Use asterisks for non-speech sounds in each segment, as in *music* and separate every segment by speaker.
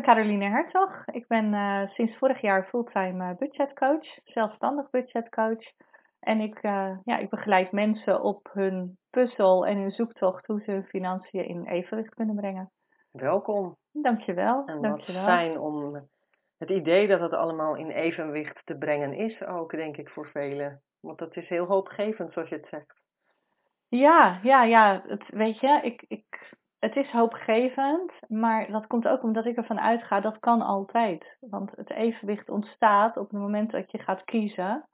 Speaker 1: Ben Caroline Hertog. Ik ben uh, sinds vorig jaar fulltime uh, budgetcoach, zelfstandig budgetcoach. En ik, uh, ja, ik begeleid mensen op hun puzzel en hun zoektocht hoe ze hun financiën in evenwicht kunnen brengen.
Speaker 2: Welkom.
Speaker 1: Dankjewel.
Speaker 2: En
Speaker 1: dankjewel.
Speaker 2: wat fijn om het idee dat het allemaal in evenwicht te brengen is ook, denk ik, voor velen. Want dat is heel hoopgevend, zoals je het zegt.
Speaker 1: Ja, ja, ja. Het, weet je, ik, ik het is hoopgevend, maar dat komt ook omdat ik ervan uitga dat kan altijd. Want het evenwicht ontstaat op het moment dat je gaat kiezen.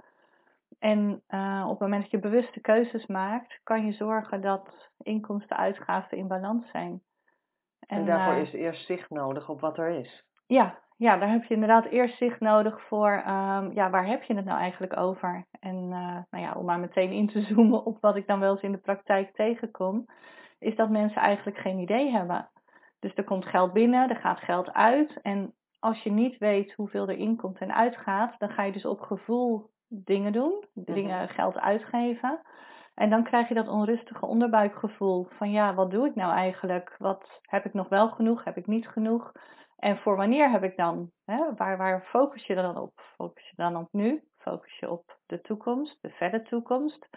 Speaker 1: En uh, op het moment dat je bewuste keuzes maakt, kan je zorgen dat inkomsten en uitgaven in balans zijn.
Speaker 2: En, en daarvoor uh, is eerst zicht nodig op wat er is.
Speaker 1: Ja, ja, daar heb je inderdaad eerst zicht nodig voor, um, ja, waar heb je het nou eigenlijk over? En uh, nou ja, om maar meteen in te *laughs* zoomen op wat ik dan wel eens in de praktijk tegenkom is dat mensen eigenlijk geen idee hebben. Dus er komt geld binnen, er gaat geld uit. En als je niet weet hoeveel er inkomt en uitgaat, dan ga je dus op gevoel dingen doen, dingen mhm. geld uitgeven. En dan krijg je dat onrustige onderbuikgevoel van ja, wat doe ik nou eigenlijk? Wat heb ik nog wel genoeg? Heb ik niet genoeg? En voor wanneer heb ik dan? Hè? Waar, waar focus je dan op? Focus je dan op nu? Focus je op de toekomst, de verre toekomst?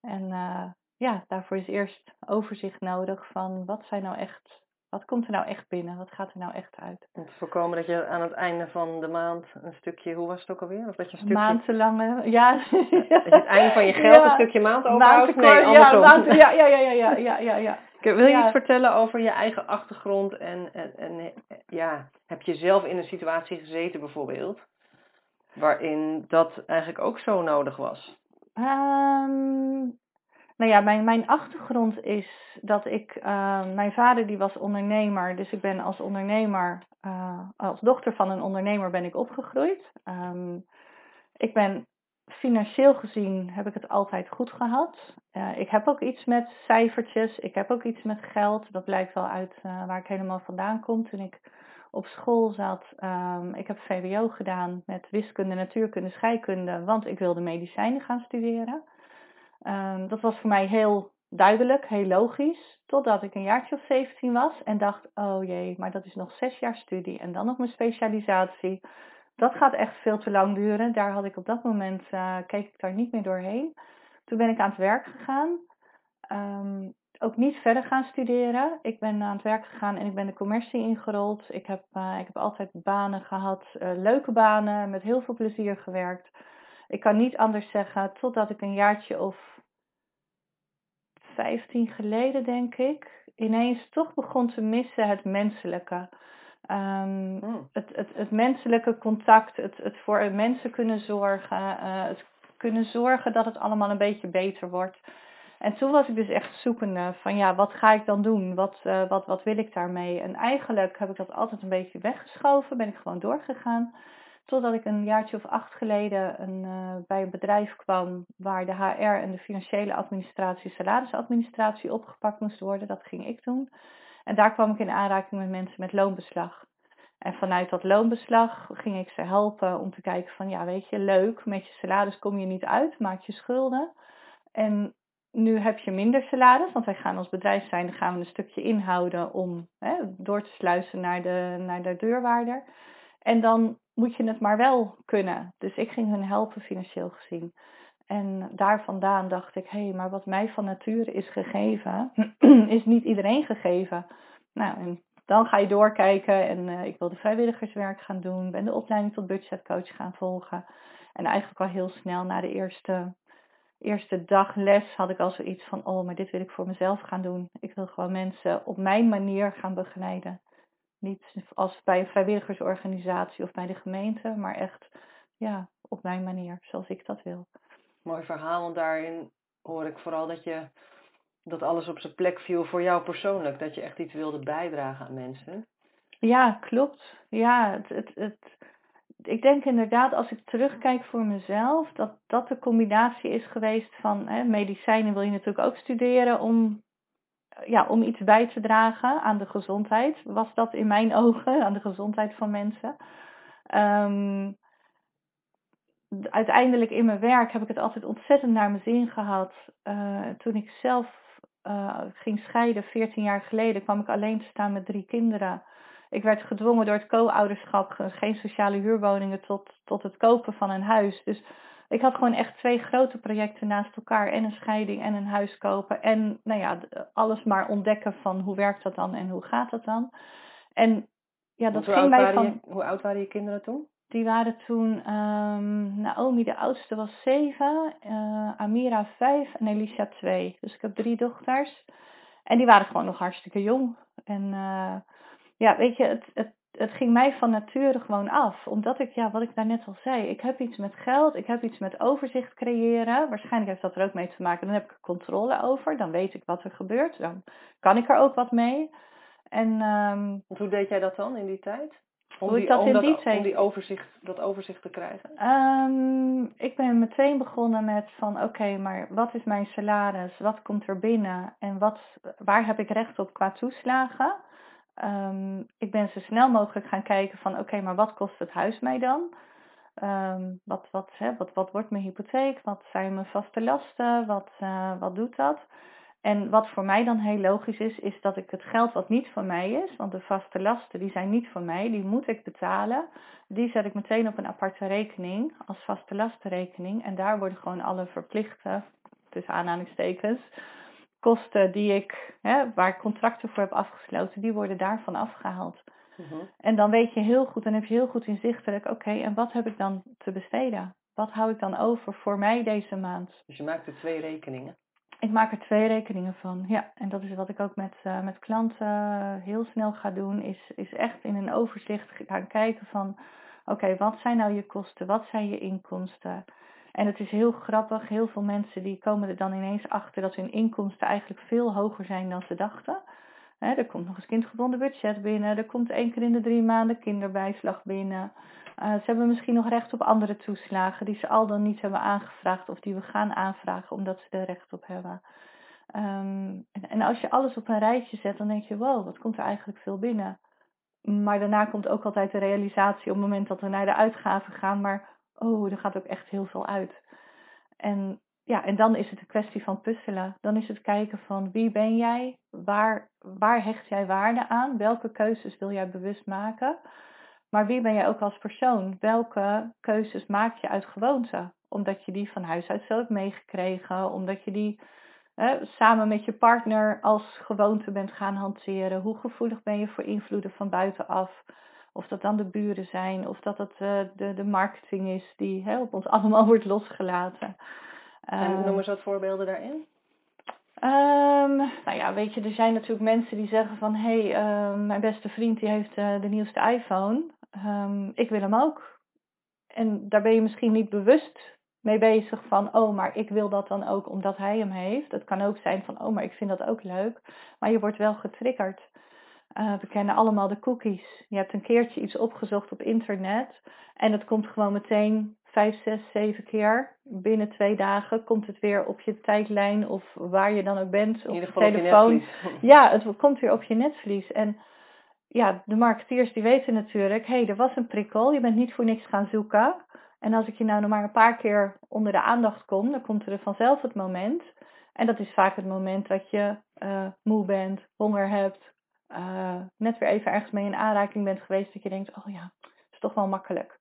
Speaker 1: En uh, ja, daarvoor is eerst overzicht nodig van wat zijn nou echt, wat komt er nou echt binnen, wat gaat er nou echt uit.
Speaker 2: Om te voorkomen dat je aan het einde van de maand een stukje, hoe was het ook alweer? Of dat je een stukje...
Speaker 1: Maandlange, *laughs* ja.
Speaker 2: Dat je het einde van je *laughs* geld een stukje maand overhoudt? Nee, andersom.
Speaker 1: Ja, maand, ja, ja, ja, ja, ja, ja, ja.
Speaker 2: Wil je iets vertellen over je eigen achtergrond en, en, en ja, heb je zelf in een situatie gezeten bijvoorbeeld, waarin dat eigenlijk ook zo nodig was?
Speaker 1: Um, nou ja, mijn, mijn achtergrond is dat ik, uh, mijn vader die was ondernemer, dus ik ben als ondernemer, uh, als dochter van een ondernemer ben ik opgegroeid. Um, ik ben financieel gezien heb ik het altijd goed gehad. Uh, ik heb ook iets met cijfertjes, ik heb ook iets met geld. Dat blijkt wel uit waar ik helemaal vandaan kom toen ik op school zat. Um, ik heb VWO gedaan met wiskunde, natuurkunde, scheikunde, want ik wilde medicijnen gaan studeren. Um, dat was voor mij heel duidelijk, heel logisch, totdat ik een jaartje of 17 was en dacht, oh jee, maar dat is nog zes jaar studie en dan nog mijn specialisatie. Dat gaat echt veel te lang duren. Daar had ik op dat moment, uh, keek ik daar niet meer doorheen. Toen ben ik aan het werk gegaan. Um, ook niet verder gaan studeren. Ik ben aan het werk gegaan en ik ben de commercie ingerold. Ik heb, uh, ik heb altijd banen gehad, uh, leuke banen, met heel veel plezier gewerkt. Ik kan niet anders zeggen, totdat ik een jaartje of 15 geleden, denk ik, ineens toch begon te missen het menselijke. Um, het, het, het menselijke contact, het, het voor mensen kunnen zorgen, uh, het kunnen zorgen dat het allemaal een beetje beter wordt. En toen was ik dus echt zoekende van ja, wat ga ik dan doen? Wat, uh, wat, wat wil ik daarmee? En eigenlijk heb ik dat altijd een beetje weggeschoven, ben ik gewoon doorgegaan. Totdat ik een jaartje of acht geleden een, uh, bij een bedrijf kwam waar de HR en de financiële administratie, salarisadministratie opgepakt moest worden. Dat ging ik doen. En daar kwam ik in aanraking met mensen met loonbeslag. En vanuit dat loonbeslag ging ik ze helpen om te kijken van ja, weet je, leuk, met je salaris kom je niet uit, maak je schulden. En nu heb je minder salaris, want wij gaan als bedrijf zijn, dan gaan we een stukje inhouden om hè, door te sluizen naar de, naar de deurwaarder. En dan moet je het maar wel kunnen. Dus ik ging hun helpen financieel gezien. En daar vandaan dacht ik, hé, hey, maar wat mij van nature is gegeven, *clears throat* is niet iedereen gegeven. Nou, en dan ga je doorkijken en uh, ik wilde vrijwilligerswerk gaan doen, ben de opleiding tot budgetcoach gaan volgen. En eigenlijk al heel snel na de eerste, eerste dag les had ik al zoiets van, oh, maar dit wil ik voor mezelf gaan doen. Ik wil gewoon mensen op mijn manier gaan begeleiden. Niet als bij een vrijwilligersorganisatie of bij de gemeente, maar echt ja, op mijn manier, zoals ik dat wil.
Speaker 2: Mooi verhaal, want daarin hoor ik vooral dat je dat alles op zijn plek viel voor jou persoonlijk. Dat je echt iets wilde bijdragen aan mensen.
Speaker 1: Ja, klopt. Ja, het, het, het, ik denk inderdaad, als ik terugkijk voor mezelf, dat dat de combinatie is geweest van hè, medicijnen wil je natuurlijk ook studeren om, ja, om iets bij te dragen aan de gezondheid. Was dat in mijn ogen, aan de gezondheid van mensen. Um, uiteindelijk in mijn werk heb ik het altijd ontzettend naar mijn zin gehad. Uh, toen ik zelf uh, ging scheiden, 14 jaar geleden, kwam ik alleen te staan met drie kinderen. Ik werd gedwongen door het co-ouderschap, geen sociale huurwoningen, tot, tot het kopen van een huis. Dus ik had gewoon echt twee grote projecten naast elkaar. En een scheiding en een huis kopen. En nou ja, alles maar ontdekken van hoe werkt dat dan en hoe gaat dat dan. En ja, dat ging mij van...
Speaker 2: Je, hoe oud waren je kinderen toen?
Speaker 1: Die waren toen, um, Naomi de oudste was zeven, uh, Amira vijf en Alicia twee. Dus ik heb drie dochters. En die waren gewoon nog hartstikke jong. En uh, ja, weet je, het, het, het ging mij van nature gewoon af. Omdat ik, ja, wat ik daarnet al zei, ik heb iets met geld, ik heb iets met overzicht creëren. Waarschijnlijk heeft dat er ook mee te maken. Dan heb ik er controle over, dan weet ik wat er gebeurt, dan kan ik er ook wat mee. En, um,
Speaker 2: hoe deed jij dat dan in die tijd?
Speaker 1: Om hoe die, ik dat in die tijd...
Speaker 2: Om die overzicht, dat overzicht te krijgen?
Speaker 1: Um, ik ben meteen begonnen met van oké, maar wat is mijn salaris? Wat komt er binnen? En wat, waar heb ik recht op qua toeslagen? Um, ik ben zo snel mogelijk gaan kijken van oké, maar wat kost het huis mij dan? Um, wat, wat, hè, wat, wat wordt mijn hypotheek? Wat zijn mijn vaste lasten? Wat, uh, wat doet dat? En wat voor mij dan heel logisch is, is dat ik het geld wat niet van mij is, want de vaste lasten die zijn niet van mij, die moet ik betalen. Die zet ik meteen op een aparte rekening als vaste lastenrekening. En daar worden gewoon alle verplichte, tussen aanhalingstekens, kosten die ik, hè, waar ik contracten voor heb afgesloten, die worden daarvan afgehaald. Mhm. En dan weet je heel goed, dan heb je heel goed inzichtelijk, oké, en wat heb ik dan te besteden? Wat hou ik dan over voor mij deze maand?
Speaker 2: Dus je maakt er twee rekeningen?
Speaker 1: Ik maak er twee rekeningen van, ja. En dat is wat ik ook met, uh, met klanten heel snel ga doen, is, is echt in een overzicht gaan kijken van, oké, wat zijn nou je kosten, wat zijn je inkomsten? En het is heel grappig, heel veel mensen die komen er dan ineens achter dat hun inkomsten eigenlijk veel hoger zijn dan ze dachten. er komt nog eens kindgebonden budget binnen, er komt één keer in de drie maanden kinderbijslag binnen. Uh, ze hebben misschien nog recht op andere toeslagen die ze al dan niet hebben aangevraagd of die we gaan aanvragen omdat ze er recht op hebben. Um, en, en, als je alles op een rijtje zet, dan denk je, wow, wat komt er eigenlijk veel binnen. Maar daarna komt ook altijd de realisatie op het moment dat we naar de uitgaven gaan, maar oh, er gaat ook echt heel veel uit. En ja, en dan is het een kwestie van puzzelen. Dan is het kijken van wie ben jij, waar, waar hecht jij waarde aan, welke keuzes wil jij bewust maken. Maar wie ben jij ook als persoon? Welke keuzes maak je uit gewoonte? Omdat je die van huis uit zo hebt meegekregen, omdat je die samen met je partner als gewoonte bent gaan hanteren. Hoe gevoelig ben je voor invloeden van buitenaf? Of dat dan de buren zijn, of dat het uh, de, de marketing is die hè, op ons *laughs* allemaal wordt losgelaten.
Speaker 2: En noem ehm, eens wat voorbeelden daarin.
Speaker 1: Um, nou ja, weet je, er zijn natuurlijk mensen die zeggen van... hé, hey, uh, mijn beste vriend die heeft uh, de nieuwste iPhone. Um, ik wil hem ook. En daar ben je misschien niet bewust mee bezig van... oh, maar ik wil dat dan ook omdat hij hem heeft. Het kan ook zijn van, oh, maar ik vind dat ook leuk. Maar je wordt wel getriggerd. Uh, we kennen allemaal de cookies. Je hebt een keertje iets opgezocht op internet... en het komt gewoon meteen vijf, zes, zeven keer binnen twee dagen komt het weer op je tijdlijn of waar je dan ook bent, op je telefoon. ja, het komt weer op je netvlies. En ja, de marketeers die weten natuurlijk, hé, hey, er was een prikkel, je bent niet voor niks gaan zoeken. En als ik je nou nog maar een paar keer onder de aandacht kom, dan komt er vanzelf het moment. En dat is vaak het moment dat je uh, moe bent, honger hebt, uh, net weer even ergens mee in aanraking bent geweest, dat je denkt, oh ja, is toch wel makkelijk.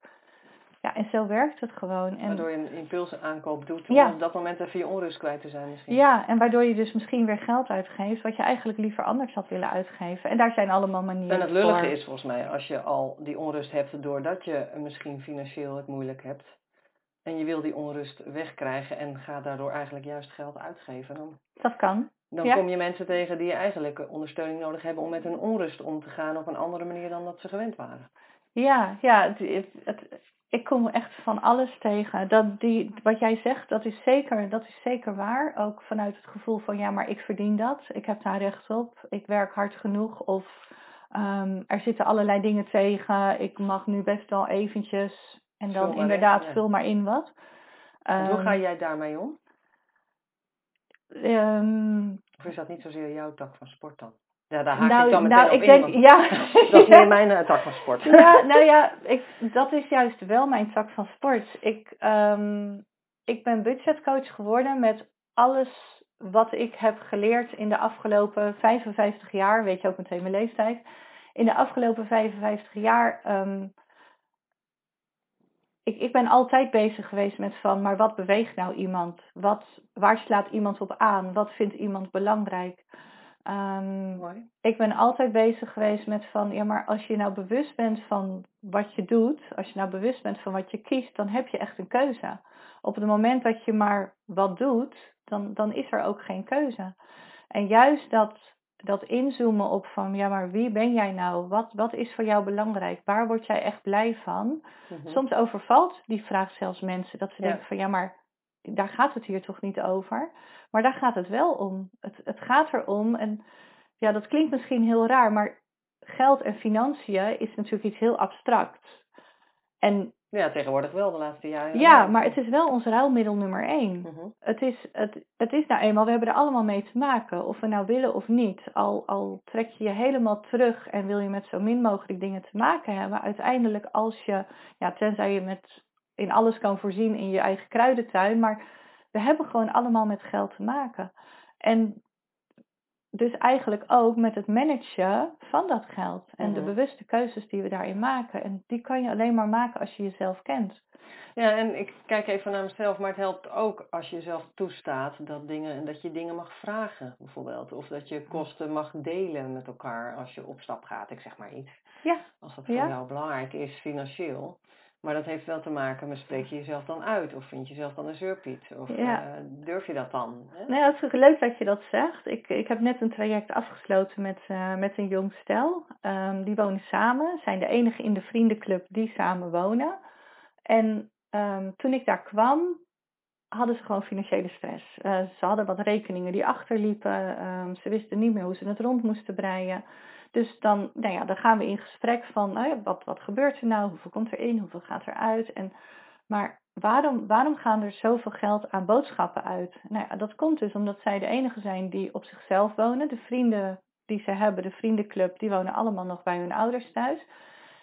Speaker 1: Ja, en zo werkt het gewoon. En,
Speaker 2: waardoor je een impulsaankoop doet om op dat moment even je onrust kwijt te zijn misschien.
Speaker 1: Ja, en waardoor je dus misschien weer geld uitgeeft wat je eigenlijk liever anders had willen uitgeven. En daar zijn allemaal manieren
Speaker 2: En het lullige is volgens mij als je al die onrust hebt doordat je misschien financieel het moeilijk hebt. En je wil die onrust wegkrijgen en gaat daardoor eigenlijk juist geld uitgeven. Dan,
Speaker 1: dat kan.
Speaker 2: Dan kom je mensen tegen die eigenlijk ondersteuning nodig hebben om met hun onrust om te gaan op een andere manier dan dat ze gewend waren.
Speaker 1: Ja, ja het, het, ik kom echt van alles tegen. Dat die, wat jij zegt, dat is, zeker, dat is zeker waar. Ook vanuit het gevoel van ja, maar ik verdien dat. Ik heb daar recht op. Ik werk hard genoeg. Of Ehm, er zitten allerlei dingen tegen. Ik mag nu best wel eventjes. En dan inderdaad,
Speaker 2: in, ja.
Speaker 1: vul maar in wat.
Speaker 2: Hoe ga
Speaker 1: Ehm,
Speaker 2: jij daarmee om?
Speaker 1: Ehm,
Speaker 2: Of is dat niet zozeer jouw tak van sport dan? Ja, daar haak
Speaker 1: nou,
Speaker 2: ik dan meteen
Speaker 1: nou,
Speaker 2: op
Speaker 1: ik
Speaker 2: in,
Speaker 1: denk,
Speaker 2: want
Speaker 1: ja. *laughs*
Speaker 2: dat is meer *laughs* mijn eh, tak van sport.
Speaker 1: Ja, nou ja, ik, dat is juist wel mijn tak van sport. Ik, ehm, ik ben budgetcoach geworden met alles wat ik heb geleerd in de afgelopen 55 jaar. Weet je ook meteen mijn leeftijd. In de afgelopen 55 jaar. ehm, ik, ik ben altijd bezig geweest met van, maar wat beweegt nou iemand? Wat, waar slaat iemand op aan? Wat vindt iemand belangrijk? Ehm, ik ben altijd bezig geweest met van, ja, maar als je nou bewust bent van wat je doet, als je nou bewust bent van wat je kiest, dan heb je echt een keuze. Op het moment dat je maar wat doet, dan, dan is er ook geen keuze. En juist dat, dat inzoomen op van, ja, maar wie ben jij nou? Wat, wat is voor jou belangrijk? Waar word jij echt blij van?
Speaker 2: Mhm.
Speaker 1: Soms overvalt die vraag zelfs mensen, dat ze
Speaker 2: Ja.
Speaker 1: denken van, ja, maar daar gaat het hier toch niet over? Maar daar gaat het wel om. Het, het gaat erom, en ja, dat klinkt misschien heel raar, maar geld en financiën is natuurlijk iets heel abstract. En
Speaker 2: Ja, tegenwoordig wel de laatste jaren.
Speaker 1: ja, maar het is wel ons ruilmiddel nummer één.
Speaker 2: Mhm.
Speaker 1: Het is, het, het is nou eenmaal, we hebben er allemaal mee te maken, of we nou willen of niet. Al, al trek je je helemaal terug en wil je met zo min mogelijk dingen te maken hebben, uiteindelijk als je, ja, tenzij je met in alles kan voorzien in je eigen kruidentuin, maar we hebben gewoon allemaal met geld te maken. En dus eigenlijk ook met het managen van dat geld en de
Speaker 2: Mhm.
Speaker 1: bewuste keuzes die we daarin maken. En die kan je alleen maar maken als je jezelf kent.
Speaker 2: Ja, en ik kijk even naar mezelf, maar het helpt ook als je jezelf toestaat dat, dingen, dat je dingen mag vragen, bijvoorbeeld. Of dat je kosten mag delen met elkaar als je op stap gaat, ik zeg maar iets.
Speaker 1: Ja,
Speaker 2: Als dat voor
Speaker 1: Ja.
Speaker 2: jou belangrijk is, financieel. Maar dat heeft wel te maken met spreek je jezelf dan uit? Of vind je jezelf dan een zeurpiet? Of
Speaker 1: Ja.
Speaker 2: eh, durf je dat dan? Hè?
Speaker 1: Nou, het is leuk dat je dat zegt. Ik, ik heb net een traject afgesloten met, eh, met een jong stel. Ehm, die wonen samen, zijn de enige in de vriendenclub die samen wonen. En ehm, toen ik daar kwam, hadden ze gewoon financiële stress. Eh, ze hadden wat rekeningen die achterliepen. Ehm, ze wisten niet meer hoe ze het rond moesten breien. Dus dan, nou ja, dan gaan we in gesprek van ja, wat, wat gebeurt er nou? Hoeveel komt er in? Hoeveel gaat er uit? En, maar waarom, waarom gaan er zoveel geld aan boodschappen uit? Nou ja, dat komt dus omdat zij de enige zijn die op zichzelf wonen. De vrienden die ze hebben, de vriendenclub, die wonen allemaal nog bij hun ouders thuis.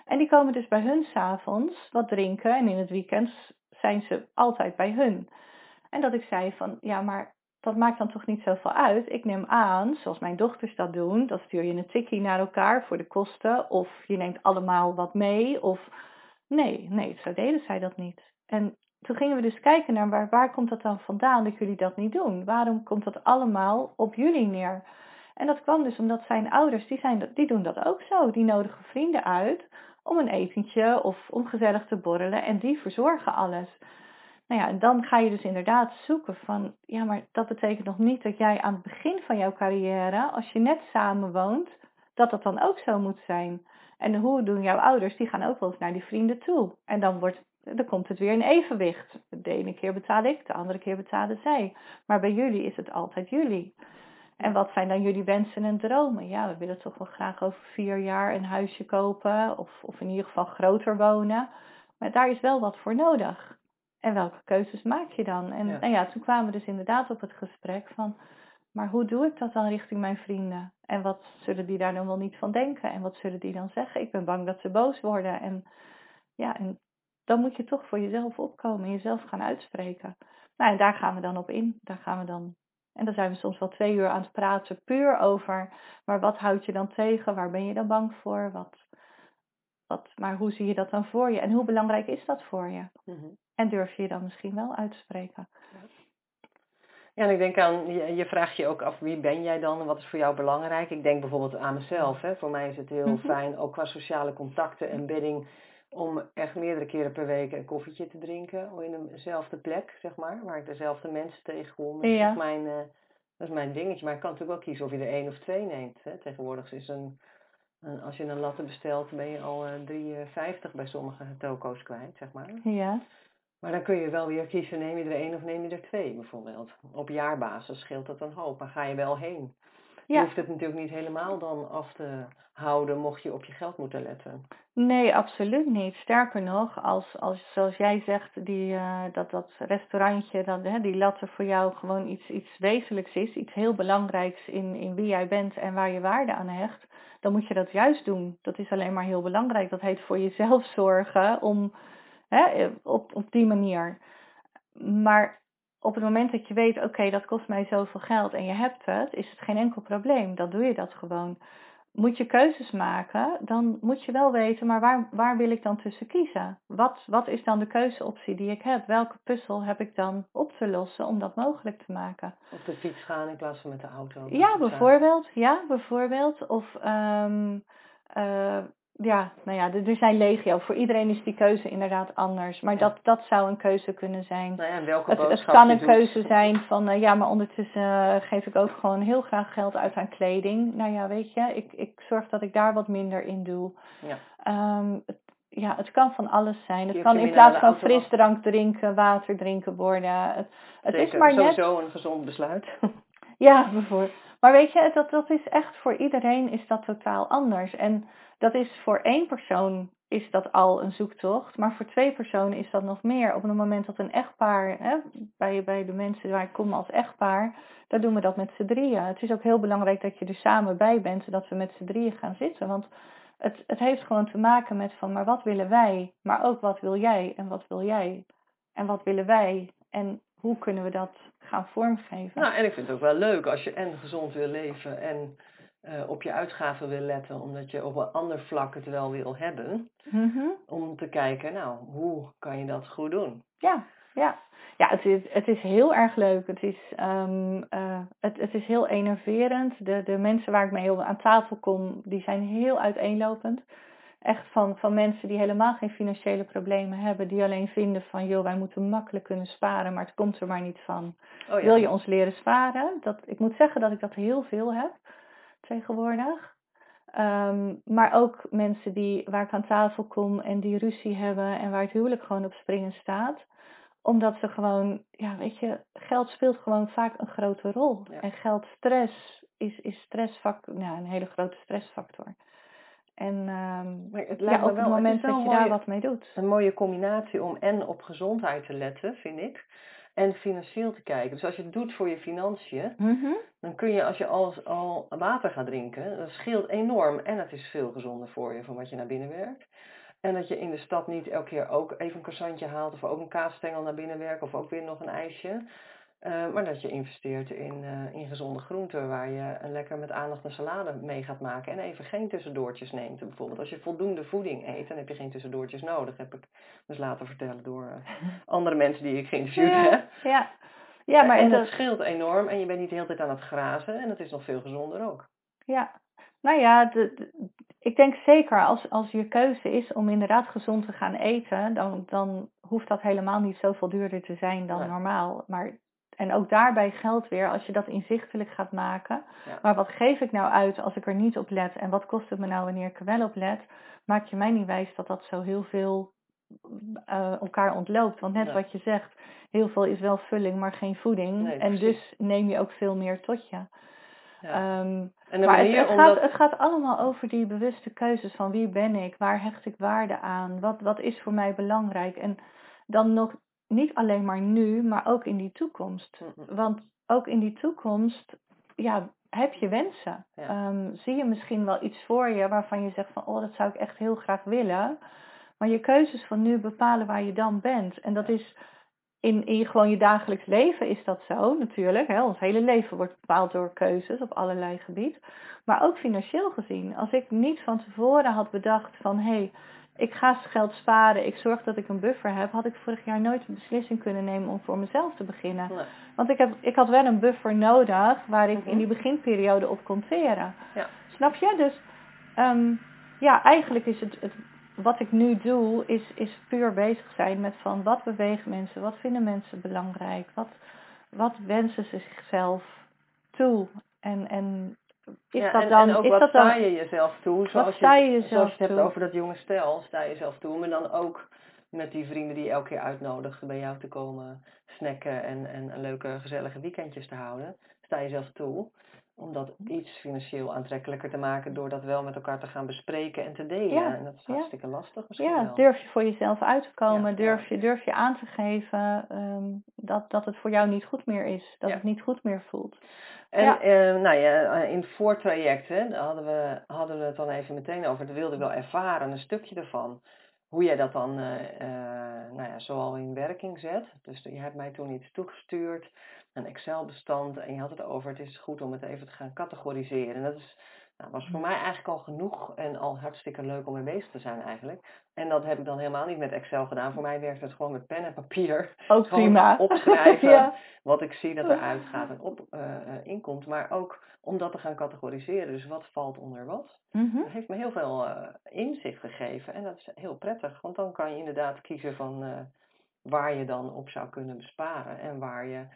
Speaker 1: En die komen dus bij hun s'avonds wat drinken en in het weekend zijn ze altijd bij hun. En dat ik zei van, ja, maar dat maakt dan toch niet zoveel uit. Ik neem aan, zoals mijn dochters dat doen, dan stuur je een tikkie naar elkaar voor de kosten. Of je neemt allemaal wat mee. Of nee, nee, zo deden zij dat niet. En toen gingen we dus kijken naar waar, waar komt dat dan vandaan dat jullie dat niet doen? Waarom komt dat allemaal op jullie neer? En dat kwam dus omdat zijn ouders, die, zijn, dat- die doen dat ook zo. Die nodigen vrienden uit om een etentje of om gezellig te borrelen. En die verzorgen alles. Nou ja, en dan ga je dus inderdaad zoeken van, ja, maar dat betekent nog niet dat jij aan het begin van jouw carrière, als je net samen woont, dat dat dan ook zo moet zijn. En hoe doen jouw ouders? Die gaan ook wel eens naar die vrienden toe. En dan, wordt, dan komt het weer in evenwicht. De ene keer betaal ik, de andere keer betalen zij. Maar bij jullie is het altijd jullie. En wat zijn dan jullie wensen en dromen? Ja, we willen toch wel graag over vier jaar een huisje kopen. Of, of in ieder geval groter wonen. Maar daar is wel wat voor nodig. En welke keuzes maak je dan? En
Speaker 2: Ja.
Speaker 1: Nou ja, toen kwamen we dus inderdaad op het gesprek van... Maar hoe doe ik dat dan richting mijn vrienden? En wat zullen die daar dan wel niet van denken? En wat zullen die dan zeggen? Ik ben bang dat ze boos worden. En ja, en dan moet je toch voor jezelf opkomen en jezelf gaan uitspreken. Nou, en daar gaan we dan op in. Daar gaan we dan. En dan zijn we soms wel twee uur aan het praten, puur over. Maar wat houd je dan tegen? Waar ben je dan bang voor? Wat, wat, maar hoe zie je dat dan voor je? En hoe belangrijk is dat voor je?
Speaker 2: Mhm.
Speaker 1: En durf je je dan misschien wel uit te spreken?
Speaker 2: Ja, en ik denk aan, je, vraagt je ook af wie ben jij dan en wat is voor jou belangrijk. Ik denk bijvoorbeeld aan mezelf. Hè. Voor mij is het heel
Speaker 1: Mhm.
Speaker 2: fijn, ook qua sociale contacten en bedding, om echt meerdere keren per week een koffietje te drinken. In dezelfde plek, zeg maar, waar ik dezelfde mensen tegenkom. Dat,
Speaker 1: Ja.
Speaker 2: is mijn, eh, dat is mijn dingetje. Maar ik kan natuurlijk wel kiezen of je er één of twee neemt. Hè. Tegenwoordig is een, een, als je een latte bestelt, ben je al eh 3,50 bij sommige toko's kwijt, zeg maar.
Speaker 1: Ja.
Speaker 2: Maar dan kun je wel weer kiezen, neem je er één of neem je er twee bijvoorbeeld. Op jaarbasis scheelt dat een hoop, maar ga je wel heen. Je hoeft het natuurlijk niet helemaal dan af te houden mocht je op je geld moeten letten.
Speaker 1: Nee, absoluut niet. Sterker nog, als, als zoals jij zegt, die, uh, dat, dat restaurantje, dat, hè, die latte voor jou gewoon iets, iets wezenlijks is, iets heel belangrijks in, in wie jij bent en waar je waarde aan hecht, dan moet je dat juist doen. Dat is alleen maar heel belangrijk. Dat heet voor jezelf *laughs* zorgen om hè, op, op die manier. Maar op het moment dat je weet, oké, dat kost mij zoveel geld en je hebt het, is het geen enkel probleem. Dan doe je dat gewoon. Moet je keuzes maken, dan moet je wel weten, maar waar, waar wil ik dan tussen kiezen? Wat, wat is dan de keuzeoptie die ik heb? Welke puzzel heb ik dan op te lossen om dat mogelijk te maken?
Speaker 2: Op de fiets gaan in plaats van met de auto.
Speaker 1: Ja, bijvoorbeeld. Ja, bijvoorbeeld. Of um, ja, nou ja, er zijn legio. Voor iedereen is die keuze inderdaad anders. Maar dat, dat zou een keuze kunnen zijn.
Speaker 2: Nou ja, welke
Speaker 1: het, het kan een keuze zijn van, uh, ja, maar ondertussen uh, geef ik ook gewoon heel graag geld uit aan kleding. Nou ja, weet je, ik, ik zorg dat ik daar wat minder in doe. Ja. Um, het, ja, het kan van alles zijn. Het kan in plaats van frisdrank drinken, water drinken worden. Het, het
Speaker 2: is
Speaker 1: maar net...
Speaker 2: sowieso een gezond besluit. *laughs*
Speaker 1: ja, bijvoorbeeld. Maar weet je, dat, dat is echt voor iedereen is dat totaal anders. En dat is voor één persoon is dat al een zoektocht, maar voor twee personen is dat nog meer. Op het moment dat een echtpaar, hè, bij, bij de mensen waar ik kom als echtpaar, dan doen we dat met z'n drieën. Het is ook heel belangrijk dat je er samen bij bent, zodat we met z'n drieën gaan zitten. Want het, het heeft gewoon te maken met van, maar wat willen wij? Maar ook wat wil jij en wat wil jij? En wat willen wij? En hoe kunnen we dat gaan vormgeven?
Speaker 2: Nou, en ik vind het ook wel leuk als je en gezond wil leven en uh, op je uitgaven wil letten, omdat je op een ander vlak het wel wil hebben. Mm-hmm. Om te kijken, nou, hoe kan je dat goed doen?
Speaker 1: Ja, ja. Ja, het is, het is heel erg leuk. Het is, um, uh, het, het is heel enerverend. De, de mensen waar ik mee aan tafel kom, die zijn heel uiteenlopend. Echt van, van mensen die helemaal geen financiële problemen hebben. Die alleen vinden van, joh, wij moeten makkelijk kunnen sparen, maar het komt er maar niet van. Oh ja. Wil je ons leren sparen? Dat, ik moet zeggen dat ik dat heel veel heb tegenwoordig. Ehm, maar ook mensen die, waar ik aan tafel kom en die ruzie hebben en waar het huwelijk gewoon op springen staat. Omdat ze gewoon, ja weet je, geld speelt gewoon vaak een grote rol. En geldstress is, is stressfactor, nou, een hele grote stressfactor. En um, maar het ja, op het moment dat je daar wat mee doet.
Speaker 2: Een mooie combinatie om en op gezondheid te letten, vind ik en financieel te kijken. Dus als je het doet voor je financiën, mhm. dan kun je als je al, al water gaat drinken, dat scheelt enorm en het is veel gezonder voor je van wat je naar binnen werkt. En dat je in de stad niet elke keer ook even een croissantje haalt of ook een kaasstengel naar binnen werkt of ook weer nog een ijsje. Uh, maar dat je investeert in, uh, in gezonde groenten waar je een lekker met aandacht een salade mee gaat maken en even geen tussendoortjes neemt. Bijvoorbeeld als je voldoende voeding eet, dan heb je geen tussendoortjes nodig. Heb ik dus laten vertellen door uh, *laughs* andere mensen die ik geïnterviewd ja, heb.
Speaker 1: Ja, ja maar
Speaker 2: en dat scheelt enorm en je bent niet de hele tijd aan het grazen en het is nog veel gezonder ook.
Speaker 1: Ja, nou ja, de, de, ik denk zeker als, als je keuze is om inderdaad gezond te gaan eten, dan, dan hoeft dat helemaal niet zoveel duurder te zijn dan normaal. Maar en ook daarbij geldt weer, als je dat inzichtelijk gaat maken. Maar wat geef ik nou uit als ik er niet op let? En wat kost het me nou wanneer ik er wel op let? Maak je mij niet wijs dat dat zo heel veel uh, elkaar ontloopt. Want net wat je zegt, heel veel is wel vulling, maar geen voeding. en dus neem je ook veel meer tot je. Ja. Um, maar het, het, gaat, het gaat allemaal over die bewuste keuzes van wie ben ik, waar hecht ik waarde aan, wat, wat is voor mij belangrijk. En dan nog niet alleen maar nu, maar ook in die toekomst. Want ook in die toekomst, ja, heb je wensen. Ehm, zie je misschien wel iets voor je waarvan je zegt van, oh, dat zou ik echt heel graag willen. Maar je keuzes van nu bepalen waar je dan bent. En dat is in, in gewoon je dagelijks leven is dat zo natuurlijk. Hè? Ons hele leven wordt bepaald door keuzes op allerlei gebieden. Maar ook financieel gezien. Als ik niet van tevoren had bedacht van hé, hey, ik ga geld sparen, ik zorg dat ik een buffer heb, had ik vorig jaar nooit een beslissing kunnen nemen om voor mezelf te beginnen. Want ik, heb, ik had wel een buffer nodig waar ik in mhm. die beginperiode op kon teren. Ja. Snap je? Dus um, ja, eigenlijk is het, het, wat ik nu doe, is, is puur bezig zijn met van wat bewegen mensen, wat vinden mensen belangrijk, wat, wat wensen ze zichzelf toe. En, en is ja, dat en, dan,
Speaker 2: en ook
Speaker 1: is
Speaker 2: wat
Speaker 1: dat
Speaker 2: sta je jezelf toe?
Speaker 1: Zoals wat sta je jezelf
Speaker 2: zoals je
Speaker 1: het
Speaker 2: hebt over dat jonge stel, sta je jezelf toe. Maar dan ook met die vrienden die je elke keer uitnodigt bij jou te komen snacken en, en leuke gezellige weekendjes te houden. Sta je jezelf toe. Om dat iets financieel aantrekkelijker te maken door dat wel met elkaar te gaan bespreken en te delen. Ja, en dat is hartstikke lastig misschien
Speaker 1: Ja, durf je voor jezelf uit te komen, durf, Je, durf je aan te geven ehm, dat, dat het voor jou niet goed meer is, dat het niet goed meer voelt.
Speaker 2: En eh, nou ja, eh, in het voortraject hè, hadden, we, hadden we het dan even meteen over, dat wilde ik wel ervaren, een stukje ervan. Hoe jij dat dan uh, nou ja, zoal in werking zet. Dus je hebt mij toen iets toegestuurd een Excel-bestand en je had het over het is goed om het even te gaan categoriseren. En dat is, nou, was voor mij eigenlijk al genoeg en al hartstikke leuk om mee bezig te zijn eigenlijk. En dat heb ik dan helemaal niet met Excel gedaan. Voor mij werkt het gewoon met pen en papier. *laughs*
Speaker 1: Ook prima. *laughs*
Speaker 2: Opschrijven wat ik zie dat er uitgaat en op, uh, inkomt. Maar ook om dat te gaan categoriseren. Dus wat valt onder wat. Mm Dat heeft me heel veel uh, inzicht gegeven. En dat is heel prettig. Want dan kan je inderdaad kiezen van waar je dan op zou kunnen besparen. En waar je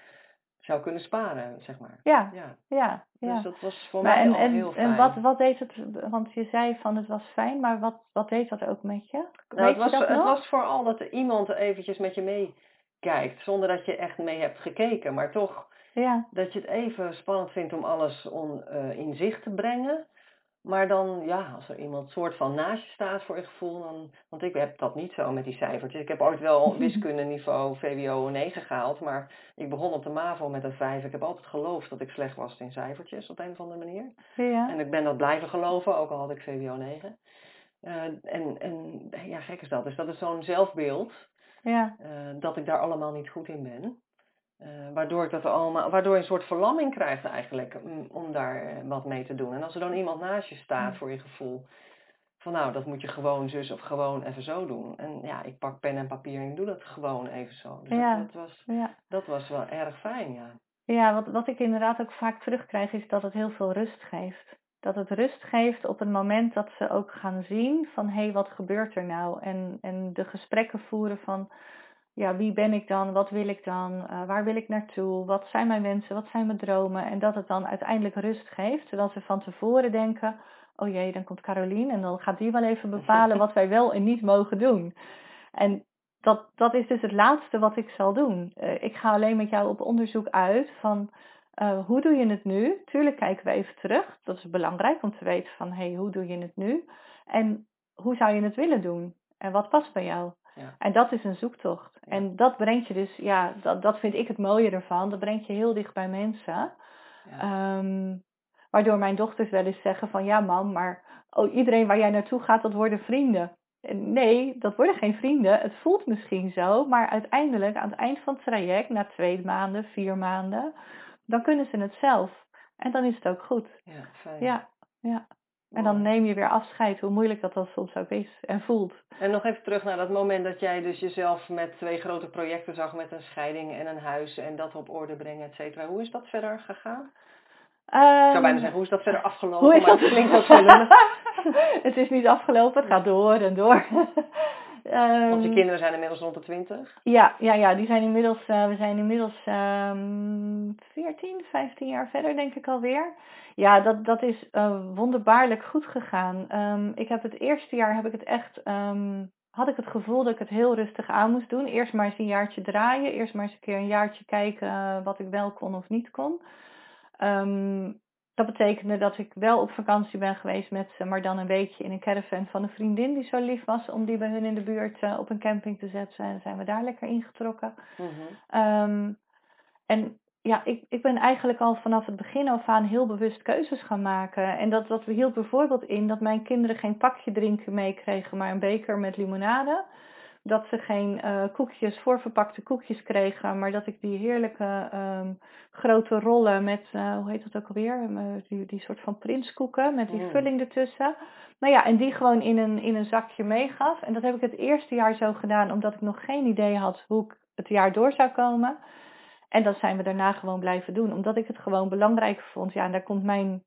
Speaker 2: zou kunnen sparen, zeg maar.
Speaker 1: Ja, ja. ja,
Speaker 2: Dus dat was voor mij en, al
Speaker 1: en,
Speaker 2: heel fijn.
Speaker 1: En wat, wat deed het, want je zei van het was fijn, maar wat, wat deed dat ook met je?
Speaker 2: Nou, het, was, het was vooral dat er iemand eventjes met je meekijkt, zonder dat je echt mee hebt gekeken, maar toch ja. dat je het even spannend vindt om alles on, uh, in zicht te brengen. Maar dan, ja, als er iemand soort van naast je staat voor je gevoel, dan, want ik heb dat niet zo met die cijfertjes. Ik heb ooit wel *laughs* wiskunde niveau VWO 9 gehaald, maar ik begon op de MAVO met een 5. Ik heb altijd geloofd dat ik slecht was in cijfertjes op een of andere manier. Ja. En ik ben dat blijven geloven, ook al had ik VWO 9. Uh, en, en ja, gek is dat. Dus dat is zo'n zelfbeeld, ja. Uh, dat ik daar allemaal niet goed in ben. Uh, waardoor, ik dat allemaal, waardoor je een soort verlamming krijgt eigenlijk om, om daar eh, wat mee te doen. En als er dan iemand naast je staat voor je gevoel, van nou, dat moet je gewoon zus of gewoon even zo doen. En ja, ik pak pen en papier en doe dat gewoon even zo. Dus ja, dat, was, ja. dat was wel erg fijn, ja.
Speaker 1: Ja, wat, wat ik inderdaad ook vaak terugkrijg is dat het heel veel rust geeft. Dat het rust geeft op het moment dat ze ook gaan zien van hé, hey, wat gebeurt er nou? En, en de gesprekken voeren van ja, wie ben ik dan? Wat wil ik dan? Uh, waar wil ik naartoe? Wat zijn mijn wensen? Wat zijn mijn dromen? En dat het dan uiteindelijk rust geeft, terwijl ze van tevoren denken: oh jee, dan komt Carolien en dan gaat die wel even bepalen *laughs* wat wij wel en niet mogen doen. En dat, dat is dus het laatste wat ik zal doen. Uh, ik ga alleen met jou op onderzoek uit van uh, hoe doe je het nu? Tuurlijk kijken we even terug. Dat is belangrijk om te weten van hé, hey, hoe doe je het nu? En hoe zou je het willen doen? En wat past bij jou? Ja. En dat is een zoektocht. En dat brengt je dus, ja, dat, dat vind ik het mooie ervan. Dat brengt je heel dicht bij mensen. Ja. Um, waardoor mijn dochters wel eens zeggen van ja mam, maar oh, iedereen waar jij naartoe gaat, dat worden vrienden. Nee, dat worden geen vrienden. Het voelt misschien zo, maar uiteindelijk aan het eind van het traject, na twee maanden, vier maanden, dan kunnen ze het zelf. En dan is het ook goed.
Speaker 2: Ja, fijn.
Speaker 1: Ja, ja. En dan neem je weer afscheid, hoe moeilijk dat dan soms ook is en voelt.
Speaker 2: En nog even terug naar dat moment dat jij dus jezelf met twee grote projecten zag, met een scheiding en een huis en dat op orde brengen, et cetera. Hoe is dat verder gegaan? Um, ik zou bijna zeggen, hoe is dat verder afgelopen?
Speaker 1: Hoe is
Speaker 2: dat?
Speaker 1: Maar
Speaker 2: het klinkt ook *laughs* zo
Speaker 1: het is niet afgelopen, het gaat door en door.
Speaker 2: Want je ehm, kinderen zijn inmiddels rond de 20?
Speaker 1: Ja, ja, ja die zijn inmiddels, uh, we zijn inmiddels um, 14, 15 jaar verder denk ik alweer. Ja, dat, dat is uh, wonderbaarlijk goed gegaan. Um, ik heb het eerste jaar heb ik het echt, had ik het gevoel dat ik het heel rustig aan moest doen. Eerst maar eens een jaartje draaien, eerst maar eens een keer een jaartje kijken uh, wat ik wel kon of niet kon. Um, dat betekende dat ik wel op vakantie ben geweest met ze, maar dan een weekje in een caravan van een vriendin die zo lief was om die bij hun in de buurt uh, op een camping te zetten. En zijn we daar lekker ingetrokken. Mm um, en ja, ik, ik ben eigenlijk al vanaf het begin af aan heel bewust keuzes gaan maken. En dat, dat hield bijvoorbeeld in dat mijn kinderen geen pakje drinken meekregen, maar een beker met limonade dat ze geen uh, koekjes, voorverpakte koekjes kregen, maar dat ik die heerlijke um, grote rollen met, uh, hoe heet dat ook alweer, uh, die, die soort van prinskoeken met die mm. vulling ertussen. Nou ja, en die gewoon in een, in een zakje meegaf. En dat heb ik het eerste jaar zo gedaan, omdat ik nog geen idee had hoe ik het jaar door zou komen. En dat zijn we daarna gewoon blijven doen, omdat ik het gewoon belangrijk vond. Ja, en daar komt mijn,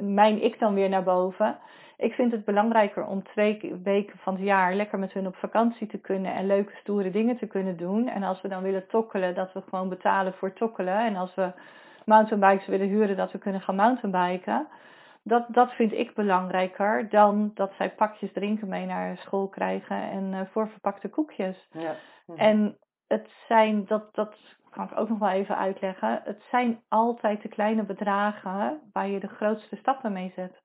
Speaker 1: mijn ik dan weer naar boven. Ik vind het belangrijker om twee weken van het jaar lekker met hun op vakantie te kunnen en leuke stoere dingen te kunnen doen. En als we dan willen tokkelen, dat we gewoon betalen voor tokkelen. En als we mountainbikes willen huren, dat we kunnen gaan mountainbiken. Dat, dat vind ik belangrijker dan dat zij pakjes drinken mee naar school krijgen en uh, voorverpakte koekjes. Ja. En het zijn, dat, dat kan ik ook nog wel even uitleggen. Het zijn altijd de kleine bedragen waar je de grootste stappen mee zet.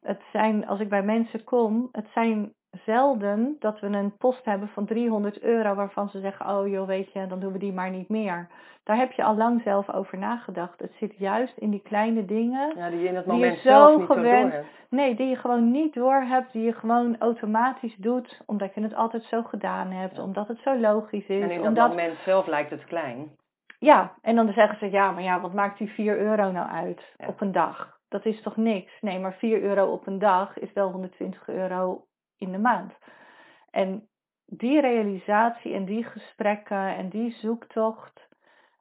Speaker 1: Het zijn, als ik bij mensen kom, het zijn zelden dat we een post hebben van 300 euro waarvan ze zeggen, oh joh, weet je, dan doen we die maar niet meer. Daar heb je al lang zelf over nagedacht. Het zit juist in die kleine dingen.
Speaker 2: Ja, die je in het moment zelf niet gewend, zo door
Speaker 1: Nee, die je gewoon niet door hebt, die je gewoon automatisch doet, omdat je het altijd zo gedaan hebt, omdat het zo logisch is.
Speaker 2: En in dat
Speaker 1: omdat...
Speaker 2: moment zelf lijkt het klein.
Speaker 1: Ja, en dan zeggen ze, ja, maar ja, wat maakt die 4 euro nou uit op een dag? Dat is toch niks? Nee, maar 4 euro op een dag is wel 120 euro in de maand. En die realisatie en die gesprekken en die zoektocht,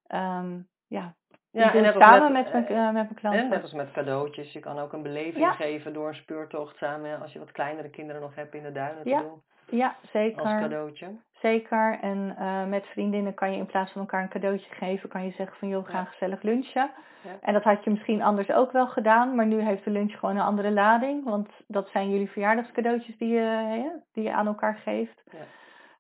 Speaker 1: um, ja, ja, en samen met, met, mijn, uh, met mijn klanten.
Speaker 2: net als met cadeautjes. Je kan ook een beleving geven door een speurtocht samen, als je wat kleinere kinderen nog hebt in de duinen te doen.
Speaker 1: Ja, zeker.
Speaker 2: Als cadeautje.
Speaker 1: Zeker. En uh, met vriendinnen kan je in plaats van elkaar een cadeautje geven, kan je zeggen van joh, ga ja. gezellig lunchen. Ja. En dat had je misschien anders ook wel gedaan, maar nu heeft de lunch gewoon een andere lading. Want dat zijn jullie verjaardagscadeautjes die je, die je aan elkaar geeft.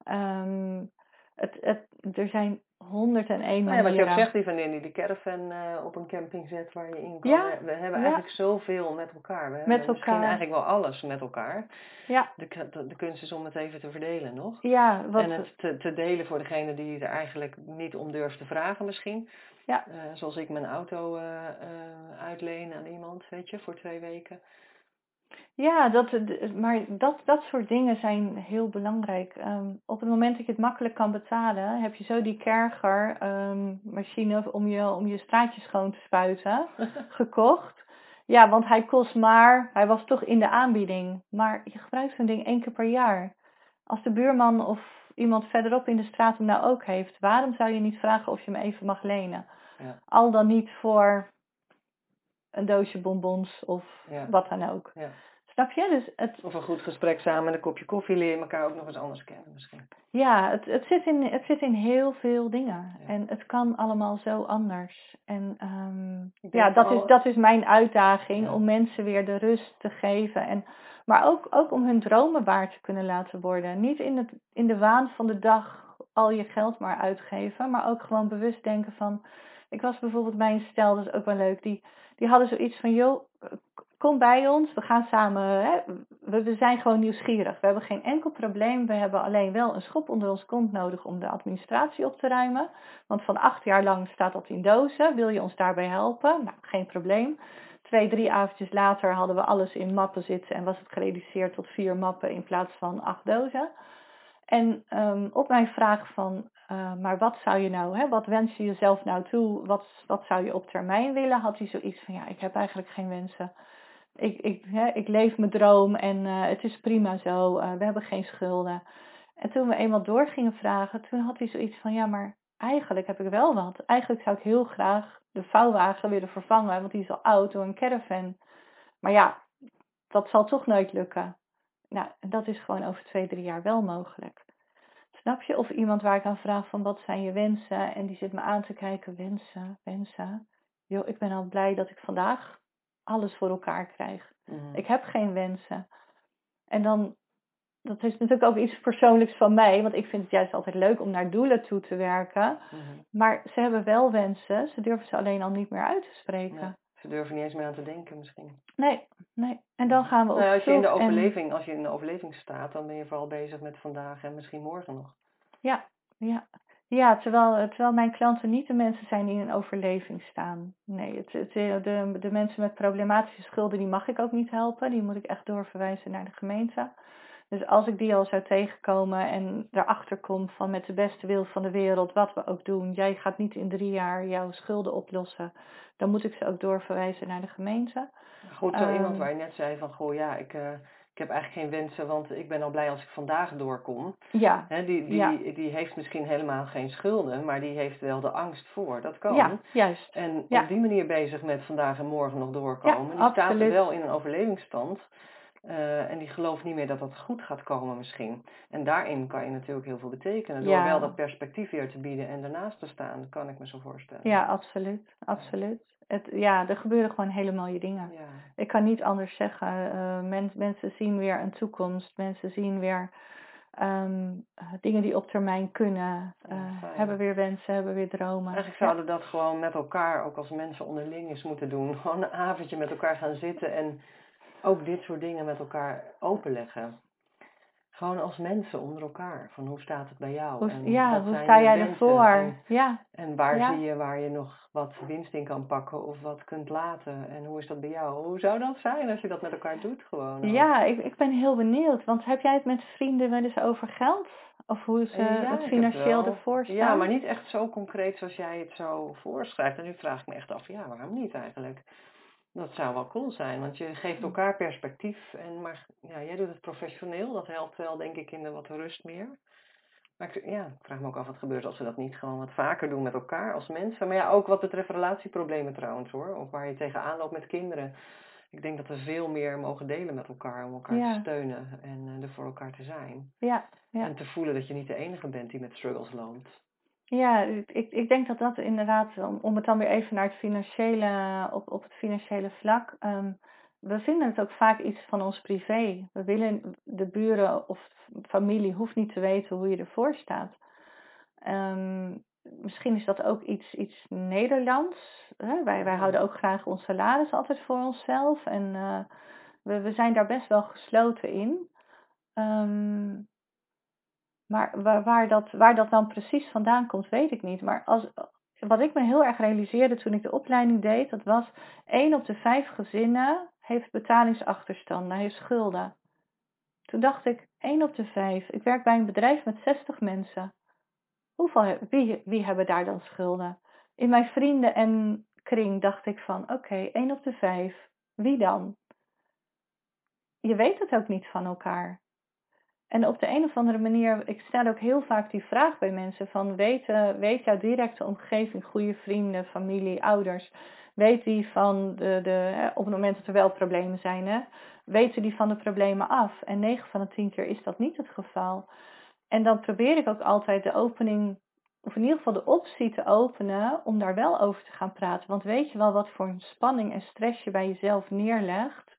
Speaker 1: Ja. Um, het, het, er zijn 101 manieren.
Speaker 2: Nou ja, wat je ook zegt, die vriendin die de caravan uh, op een camping zet waar je in kan. Ja, we hebben eigenlijk zoveel met elkaar. We met misschien eigenlijk wel alles met elkaar. Ja. De, de, de, kunst is om het even te verdelen nog.
Speaker 1: Ja,
Speaker 2: wat... En het te, te delen voor degene die er eigenlijk niet om durft te vragen misschien. Ja. Uh, zoals ik mijn auto uh, uitleen aan iemand, weet je, voor twee weken.
Speaker 1: Ja, dat, maar dat, dat soort dingen zijn heel belangrijk. Um, op het moment dat je het makkelijk kan betalen, heb je zo die kerger um, machine om je, om je straatje schoon te spuiten *laughs* gekocht. Ja, want hij kost maar, hij was toch in de aanbieding. Maar je gebruikt zo'n ding één keer per jaar. Als de buurman of iemand verderop in de straat hem nou ook heeft, waarom zou je niet vragen of je hem even mag lenen? Ja. Al dan niet voor een doosje bonbons of wat dan ook. Ja. Snap je? Dus het...
Speaker 2: Of een goed gesprek samen en een kopje koffie leer je elkaar ook nog eens anders kennen misschien.
Speaker 1: Ja, het, het, zit, in, het zit in heel veel dingen. En het kan allemaal zo anders. En um, ja, dat, is, dat is mijn uitdaging om mensen weer de rust te geven. En, maar ook, ook om hun dromen waar te kunnen laten worden. Niet in, het, in de waan van de dag al je geld maar uitgeven. Maar ook gewoon bewust denken van... Ik was bijvoorbeeld bij een stel, dat is ook wel leuk. Die, die hadden zoiets van, joh, kom bij ons, we gaan samen, hè, we, zijn gewoon nieuwsgierig. We hebben geen enkel probleem, we hebben alleen wel een schop onder ons kont nodig om de administratie op te ruimen. Want van acht jaar lang staat dat in dozen, wil je ons daarbij helpen? Nou, geen probleem. Twee, drie avondjes later hadden we alles in mappen zitten en was het gereduceerd tot vier mappen in plaats van acht dozen. En um, op mijn vraag van, uh, maar wat zou je nou, hè, wat wens je jezelf nou toe, wat, wat zou je op termijn willen, had hij zoiets van, ja, ik heb eigenlijk geen wensen ik, ik, hè, ik leef mijn droom en uh, het is prima zo, uh, we hebben geen schulden. En toen we eenmaal door gingen vragen, toen had hij zoiets van, ja, maar eigenlijk heb ik wel wat. Eigenlijk zou ik heel graag de vouwwagen willen vervangen, want die is al oud door een caravan. Maar ja, dat zal toch nooit lukken. Nou, dat is gewoon over twee, drie jaar wel mogelijk. Snap je? Of iemand waar ik aan vraag van wat zijn je wensen? En die zit me aan te kijken, wensen, wensen. Joh, ik ben al blij dat ik vandaag alles voor elkaar krijg. Mhm. Ik heb geen wensen. En dan, dat is natuurlijk ook iets persoonlijks van mij, want ik vind het juist altijd leuk om naar doelen toe te werken. Mhm. Maar ze hebben wel wensen, ze durven ze alleen al niet meer uit te spreken.
Speaker 2: ze durven niet eens meer aan te denken misschien.
Speaker 1: Nee, nee. En dan gaan we op nou,
Speaker 2: als je in de overleving, Als je in de overleving staat, dan ben je vooral bezig met vandaag en misschien morgen nog.
Speaker 1: Ja, ja. Ja, terwijl, terwijl mijn klanten niet de mensen zijn die in een overleving staan. Nee, het, het, de, de mensen met problematische schulden, die mag ik ook niet helpen. Die moet ik echt doorverwijzen naar de gemeente. Dus als ik die al zou tegenkomen en erachter kom van met de beste wil van de wereld, wat we ook doen, jij gaat niet in drie jaar jouw schulden oplossen, dan moet ik ze ook doorverwijzen naar de gemeente.
Speaker 2: Goed, zo iemand ehm, waar je net zei van, goh ja, ik, uh, ik heb eigenlijk geen wensen, want ik ben al blij als ik vandaag doorkom. Ja. He, die, die, die heeft misschien helemaal geen schulden, maar die heeft wel de angst voor. Dat kan.
Speaker 1: Ja, juist.
Speaker 2: En op die manier bezig met vandaag en morgen nog doorkomen. die staat er wel in een overlevingsstand. Uh, en die gelooft niet meer dat dat goed gaat komen misschien. En daarin kan je natuurlijk heel veel betekenen. Door wel dat perspectief weer te bieden en ernaast te staan, kan ik me zo voorstellen.
Speaker 1: Ja, absoluut. absoluut het, ja, er gebeuren gewoon hele mooie dingen. Ja. Ik kan niet anders zeggen. Uh, mensen zien weer een toekomst. Mensen zien weer Ehm, eh, dingen die op termijn kunnen. Uh, hebben weer wensen, hebben weer dromen.
Speaker 2: Eigenlijk zouden we dat gewoon met elkaar, ook als mensen onderling eens moeten doen. *laughs* Gewoon een avondje met elkaar gaan zitten en ook dit soort dingen met elkaar openleggen. Gewoon als mensen onder elkaar. Van hoe staat het bij jou?
Speaker 1: Hoe, en ja, hoe sta jij ervoor?
Speaker 2: En,
Speaker 1: ja.
Speaker 2: En waar zie je waar je nog wat winst in kan pakken of wat kunt laten? En hoe is dat bij jou? Hoe zou dat zijn als je dat met elkaar doet gewoon?
Speaker 1: Ja, ik, ik ben heel benieuwd. Want heb jij het met vrienden wel eens over geld? Of hoe ze het financieel ervoor staan?
Speaker 2: Ja, maar niet echt zo concreet zoals jij het zo voorschrijft. En nu vraag ik me echt af, ja, waarom niet eigenlijk? Dat zou wel cool zijn, want je geeft elkaar perspectief. En, maar ja, jij doet het professioneel, dat helpt wel denk ik in de wat rust meer. Maar ik, ja, ik vraag me ook af wat gebeurt als we dat niet gewoon wat vaker doen met elkaar als mensen. Maar ja, ook wat betreft relatieproblemen trouwens hoor. Of waar je tegenaan loopt met kinderen. Ik denk dat we veel meer mogen delen met elkaar om elkaar te steunen en uh, er voor elkaar te zijn.
Speaker 1: Ja, ja.
Speaker 2: En te voelen dat je niet de enige bent die met struggles loopt.
Speaker 1: Ja, ik, ik denk dat dat inderdaad, om, om het dan weer even naar het financiële, op, op het financiële vlak. Um, we vinden het ook vaak iets van ons privé. We willen de buren of familie hoeft niet te weten hoe je ervoor staat. Um, misschien is dat ook iets, iets Nederlands. Hè? Wij, wij houden ook graag ons salaris altijd voor onszelf. En uh, we, we zijn daar best wel gesloten in. Um, maar waar, dat, waar dat dan precies vandaan komt, weet ik niet. Maar als, wat ik me heel erg realiseerde toen ik de opleiding deed, dat was 1 op de 5 gezinnen heeft betalingsachterstanden, heeft schulden. Toen dacht ik, 1 op de 5. Ik werk bij een bedrijf met 60 mensen. Hoeveel, wie, wie hebben daar dan schulden? In mijn vrienden en kring dacht ik van, oké, okay, 1 op de 5. Wie dan? Je weet het ook niet van elkaar. En op de een of andere manier, ik stel ook heel vaak die vraag bij mensen van weet, weet jouw directe omgeving, goede vrienden, familie, ouders, weet die van de, de op het moment dat er wel problemen zijn, hè, weten die van de problemen af? En 9 van de 10 keer is dat niet het geval. En dan probeer ik ook altijd de opening, of in ieder geval de optie te openen om daar wel over te gaan praten. Want weet je wel wat voor een spanning en stress je bij jezelf neerlegt?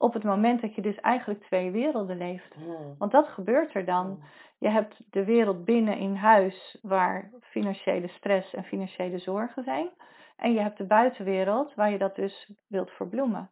Speaker 1: Op het moment dat je dus eigenlijk twee werelden leeft. Hmm. Want dat gebeurt er dan. Hmm. Je hebt de wereld binnen in huis waar financiële stress en financiële zorgen zijn. En je hebt de buitenwereld waar je dat dus wilt verbloemen.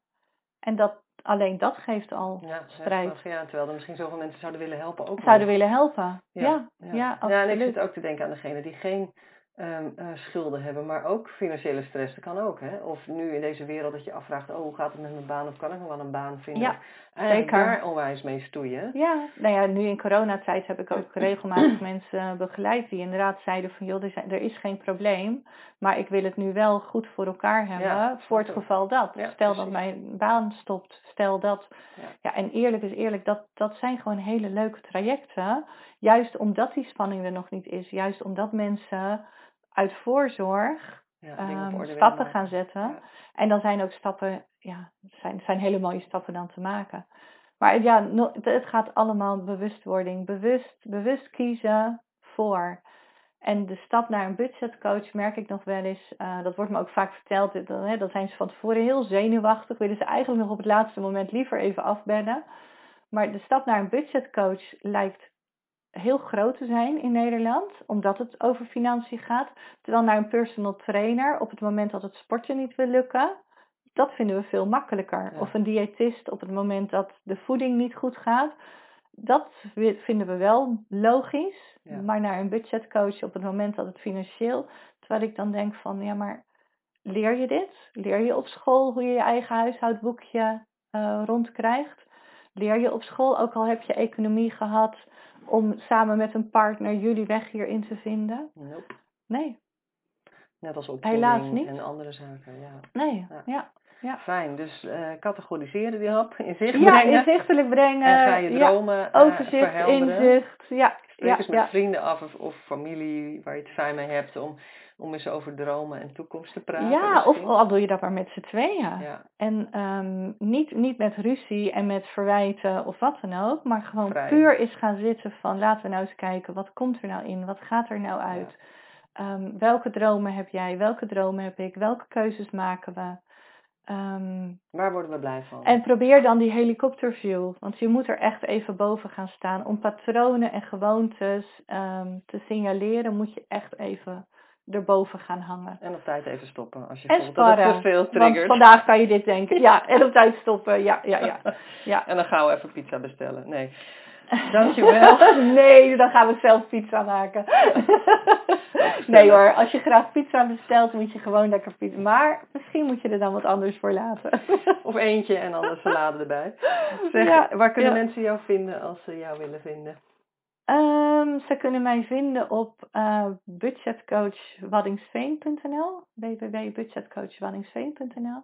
Speaker 1: En dat, alleen dat geeft al ja, strijd.
Speaker 2: Ja, terwijl er misschien zoveel mensen zouden willen helpen ook.
Speaker 1: Zouden willen helpen, ja. Ja, ja.
Speaker 2: ja, ja en ik zit ook te denken aan degene die geen um, uh, schulden hebben, maar ook financiële stress. Dat kan ook, hè? Of nu in deze wereld dat je afvraagt, oh, hoe gaat het met mijn baan? Of kan ik nog wel een baan vinden? Ja, zeker. daar onwijs mee stoeien.
Speaker 1: Ja, nou ja, nu in coronatijd heb ik ook *clears throat* regelmatig mensen begeleid die inderdaad zeiden van, joh, er, er, is geen probleem, maar ik wil het nu wel goed voor elkaar hebben, voor het geval dat. stel dat mijn baan stopt, stel dat. Ja. en eerlijk is eerlijk, dat, dat zijn gewoon hele leuke trajecten. Juist omdat die spanning er nog niet is, juist omdat mensen uit voorzorg ja, um, stappen gaan zetten. En dan zijn ook stappen, ja, zijn, zijn hele mooie stappen dan te maken. Maar ja, het gaat allemaal bewustwording. Bewust, bewust kiezen voor. En de stap naar een budgetcoach merk ik nog wel eens, uh, dat wordt me ook vaak verteld, dat, hè, dat zijn ze van tevoren heel zenuwachtig, willen ze eigenlijk nog op het laatste moment liever even afbellen. Maar de stap naar een budgetcoach lijkt heel groot te zijn in Nederland, omdat het over financiën gaat. Terwijl naar een personal trainer op het moment dat het sporten niet wil lukken, dat vinden we veel makkelijker. Of een diëtist op het moment dat de voeding niet goed gaat, dat vinden we wel logisch. Maar naar een budgetcoach op het moment dat het financieel, terwijl ik dan denk van ja, maar leer je dit? Leer je op school hoe je je eigen huishoudboekje uh, rondkrijgt? Leer je op school, ook al heb je economie gehad, om samen met een partner jullie weg hierin te vinden?
Speaker 2: Nope.
Speaker 1: Nee.
Speaker 2: Net als opvoeding en andere zaken, ja.
Speaker 1: Nee, ja. ja.
Speaker 2: Fijn, dus uh, categoriseren die hap, inzicht
Speaker 1: ja,
Speaker 2: brengen.
Speaker 1: Ja, inzichtelijk brengen.
Speaker 2: En ga je dromen ja,
Speaker 1: eh, Overzicht, uh, inzicht, ja.
Speaker 2: Spreek eens met vrienden af of, of familie waar je het fijn mee hebt om om eens over dromen en toekomst te praten.
Speaker 1: Ja, of al doe je dat maar met z'n tweeën. Ja. En um, niet, niet met ruzie en met verwijten of wat dan ook, maar gewoon puur eens gaan zitten van laten we nou eens kijken, wat komt er nou in, wat gaat er nou uit? Um, welke dromen heb jij, welke dromen heb ik, welke keuzes maken we? Ehm,
Speaker 2: Waar worden we blij van?
Speaker 1: en probeer dan die helikopterview, want je moet er echt even boven gaan staan. Om patronen en gewoontes ehm, te signaleren, moet je echt even erboven gaan hangen.
Speaker 2: En op tijd even stoppen als je
Speaker 1: En
Speaker 2: voelt dat het te veel
Speaker 1: want
Speaker 2: triggert.
Speaker 1: vandaag kan je dit denken. Ja, *laughs* en op tijd stoppen. Ja, ja, ja. ja.
Speaker 2: En dan gaan we even pizza bestellen. Nee. *laughs* Dankjewel.
Speaker 1: nee, dan gaan we zelf pizza maken. nee hoor, als je graag pizza bestelt, moet je gewoon lekker pizza. Maar misschien moet je er dan wat anders voor laten. *laughs*
Speaker 2: Of eentje en dan een salade erbij. Zeg,
Speaker 1: Ja,
Speaker 2: waar kunnen
Speaker 1: ja.
Speaker 2: mensen jou vinden als ze jou willen vinden?
Speaker 1: Ehm, ze kunnen mij vinden op eh budgetcoachwaddingsveen.nl www.budgetcoachwaddingsveen.nl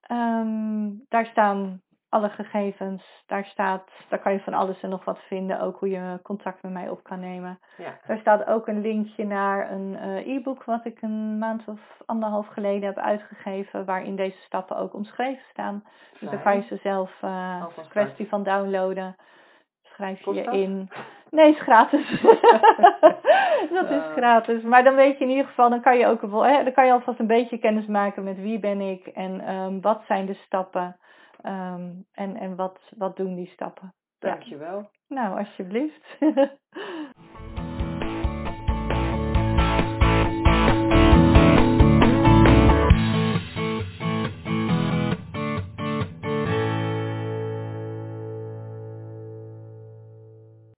Speaker 1: Ehm, Daar staan alle gegevens. Daar, staat, daar kan je van alles en nog wat vinden. Ook hoe je contact met mij op kan nemen.
Speaker 2: Ja.
Speaker 1: Daar staat ook een linkje naar een eh, e-book wat ik een maand of anderhalf geleden heb uitgegeven. Waarin deze stappen ook omschreven staan. Dus dan kan je ze zelf, eh kwestie van downloaden. Schrijf je in. Nee, is gratis. *laughs* dat is
Speaker 2: Ah.
Speaker 1: gratis. Maar dan weet je in ieder geval, dan kan je ook hè, dan kan je alvast een beetje kennis maken met wie ben ik en ehm, wat zijn de stappen. ehm, en en wat, wat doen die stappen. Ja.
Speaker 2: Dankjewel.
Speaker 1: Nou, alsjeblieft. *laughs*